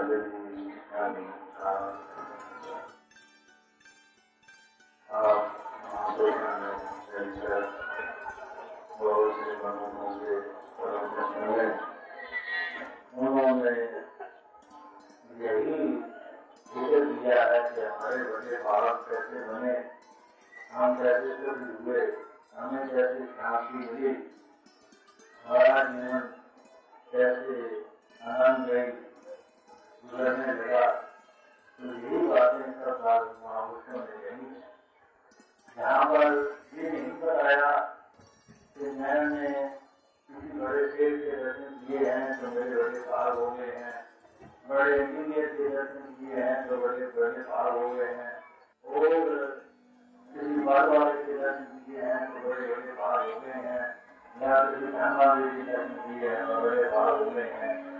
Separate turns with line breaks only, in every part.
validity and uh, uh, बहुत से मनों से उन्होंने यही ज़िक्र दिया है कि हमारे बड़े भारत कैसे बने हम कैसे शुद्ध हुए हमें कैसे शांति मिली हमारा जीवन कैसे आनंदमयी यही पर ये नहीं बताया मैंने बड़े किए हैं तो मेरे बड़े पार हो गए हैं बड़े के दर्शन किए हैं तो बड़े बड़े पार हो गए हैं और किसी बार वाले के दर्शन किए हैं तो बड़े बड़े पार हो गए हैं किसी धन वाले दर्शन किए हैं तो बड़े पार हो गए हैं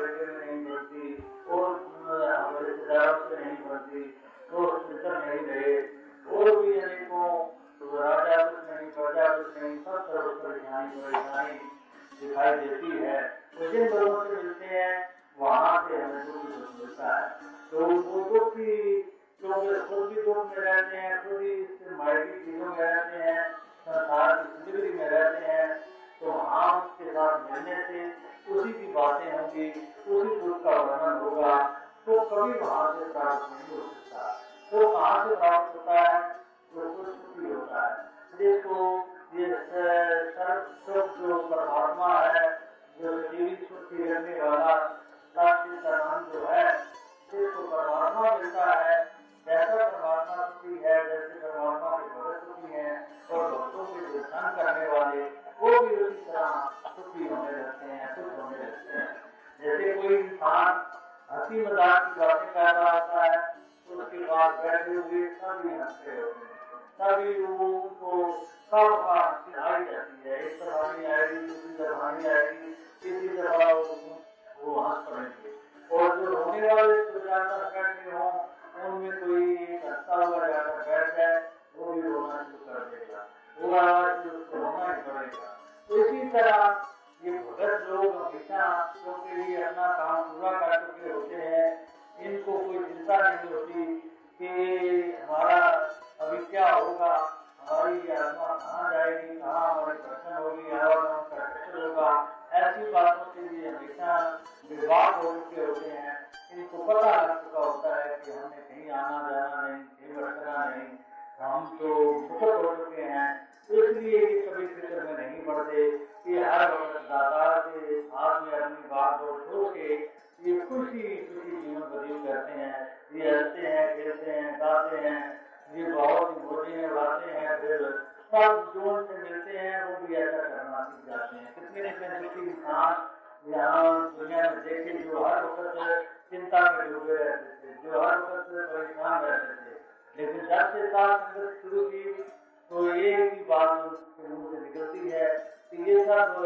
बेटे नहीं मिलती और हमारे रिश्तेदारों से नहीं बनती तो मित्र नहीं रहे। और भी अनेकों तो राजा कुछ नहीं, प्रजा कुछ नहीं, सब तरफ़ परेशानी परेशानी दिखाई देती है। तो जिन लोगों से मिलते हैं, वहाँ से हमें दुख मिलता है। तो वो दुख की क्योंकि खुद भी दुख में रहते हैं, खुद ही मायकी चीज़ों में रहते हैं, संसार की ज़िंदगी में रहते हैं। तो वहाँ उसके साथ मिलने से उसी की बातें होंगी, उसी दुख का वर्णन होगा तो कभी वहाँ से प्राप्त नहीं हो सकता। तो कहाँ से प्राप्त होता है? तो कुछ भी होता है। देखो, ये सर्व जो परमात्मा है, जो जीवित सुखी रहने वाला कोई इंसान हँसी मज़ाक की बातें कर रहा होता है तो उसके पास बैठे हुए सभी हँसते सभी लोगों को सब का आई जाती है। एक तरहानी आएगी, दूसरी तरहानी आएगी, तीसरी तरह वो हंस पड़ेंगे। और जो रोने वाले तो जाकर बैठे हों, उनमें कोई एक हंसता हुआ जाकर बैठ जाए, वो भी रोना शुरू कर देगा। वो आवाज़ उसको रोना ही। पड़ेगा तो इसी तरह ये भगत लोग अपना काम पूरा कर चुके होते हैं, इनको कोई चिंता नहीं होती कि हमारा अभी क्या होगा, हमारी आत्मा कहाँ जाएगी, कहाँ हमारी दर्शन होगी होगा। ऐसी बातों से भी हमेशा विवाद हो चुके होते हैं। इनको पता लग चुका होता है कि हमें कहीं आना जाना नहीं, कहीं भटकना नहीं। हम तो मुक्त हो चुके हैं। इसलिए कभी फ़िक्र में नहीं पड़ते कि हर हैं कितने कितने दुखी इंसान यहाँ दुनिया में देखे जो हर वक्त चिंता में डूबे रहते थे जो हर वक्त परेशान रहते थे लेकिन जब से संगत शुरू की तो ये भी बात मुँह से निकलती है कि ये सब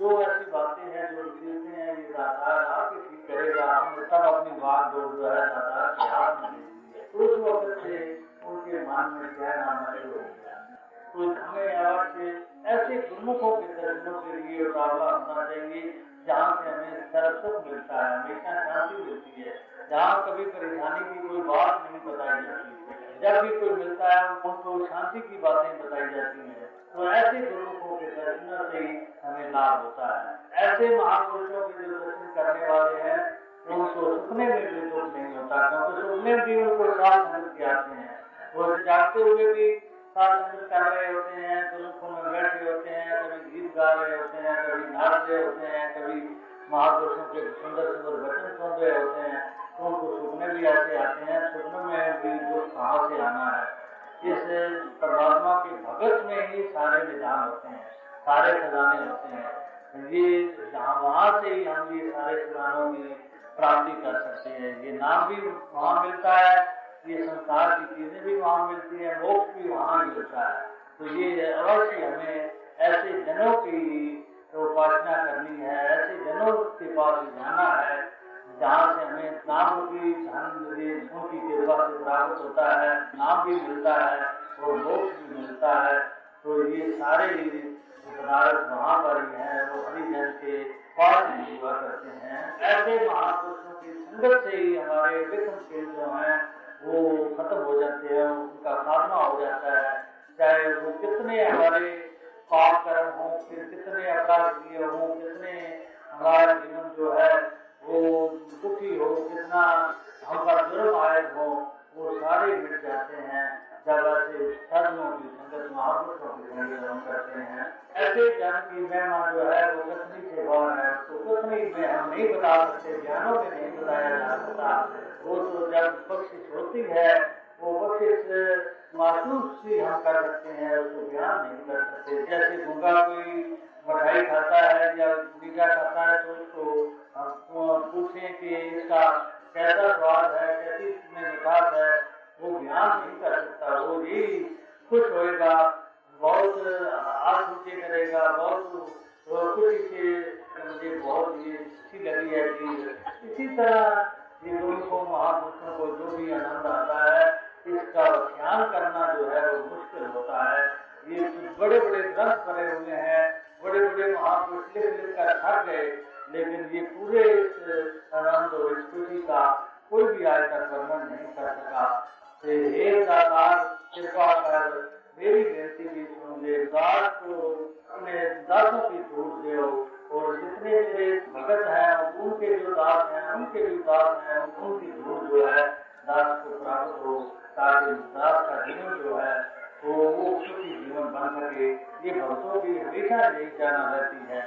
जो ऐसी बातें हैं जो निकलते हैं ये दातार आपके ठीक करेगा हमने सब अपनी बात जो जो है दातार के हाथ में दे उस वक्त से उनके मन में क्या नाम हो तो हमें आज से ऐसे गुरुमुखों के उतावला होना चाहिए जहाँ से हमें सरसुख मिलता है, हमेशा शांति मिलती है, जहाँ कभी परेशानी की कोई बात नहीं बताई जाती जब भी कोई मिलता है, उनको शांति की बातें बताई जाती हैं। तो ऐसे गुरुमुखों के दर्शनों से ही हमें लाभ होता है। ऐसे महापुरुषों के जो दर्शन करने वाले हैं उनको सुखने में भी दुख नहीं होता, क्योंकि सुखने भी उनको साथ के आते हैं। वो जागते हुए भी साथ कर रहे होते हैं गुरुकुल में बैठे होते हैं गा रहे होते हैं, कभी नाच रहे होते हैं, कभी महापुरुषों के सुंदर सुंदर वचन सुन रहे होते हैं तो उनको सुपने भी ऐसे आते हैं सुपने में भी जो कहाँ से आना है। इस परमात्मा के भगत में ही सारे निदान होते हैं, सारे खजाने होते हैं। ये जहाँ वहाँ से ही हम ये सारे खजानों की प्राप्ति कर सकते हैं। ये नाम भी वहाँ मिलता है, ये संसार की चीज़ें भी वहाँ मिलती है, मोक्ष भी वहाँ मिलता है। तो ये अवश्य हमें ऐसे जनों की उपासना करनी है, ऐसे जनों के पास जाना है, जहाँ से हमें नाम की, धन उनकी कृपा से प्राप्त होता है, नाम भी मिलता है और मोक्ष भी मिलता है। तो ये सारे पदार्थ वहाँ पर ही है, वो हरिजन के पास ही हुआ करते हैं। ऐसे महापुरुषों की संगत से ही हमारे विक्रमशील जो है, वो खत्म हो जाते हैं, उनका खात्मा हो जाता है। चाहे वो कितने हमारे पाप कर्म हो, फिर कितने अपराध किए हों, कितने हमारा जीवन जो है, वो दुखी हो, कितना हम पर जुर्म आए हो, वो सारे मिट जाते हैं। जब ऐसे साधुओं की संगत महापुरुषों की संगत हम करते हैं, ऐसे जन की महिमा जो है, वो कथनी से भाव है तो कथनी में हम नहीं बता सकते, ज्ञानों में नहीं बताया जा सकता। वो तो जब बख्शिश होती है वो बख्शिश महसूस ही हम कर सकते हैं, उसको बयान नहीं कर सकते। जैसे गुंगा कोई मिठाई खाता है या मीठा खाता है तो उसको पूछें कि इसका कैसा स्वाद है, कैसी इसमें मिठास है, वो बयान नहीं कर सकता। वो ही खुश होएगा, बहुत हाथ ऊँचे करेगा, बहुत खुशी से, मुझे बहुत ये अच्छी लगी है कि इसी तरह ये गुरु को महापुरुषों को जो भी आनंद आता है इसका ध्यान करना जो है वो मुश्किल होता है। ये बड़े बड़े ग्रंथ भरे हुए हैं बड़े बड़े महापुरुष लिख लिख कर थक गए, लेकिन ये पूरे इस आनंद और खुशी का कोई भी आज तक वर्णन नहीं कर सका। हे दातार, कृपा कर, मेरी बेनती भी सुन ले, दास को अपने दासों की छूट दे और जितने मेरे भगत हैं, उनके जो दास हैं, उनके भी दास हैं, उनकी धूल जो है, दास को प्राप्त हो। ताकि का जीवन जो है तो वो सुखी जीवन बन सके। ये भक्तों की हमेशा यही जाना रहती है।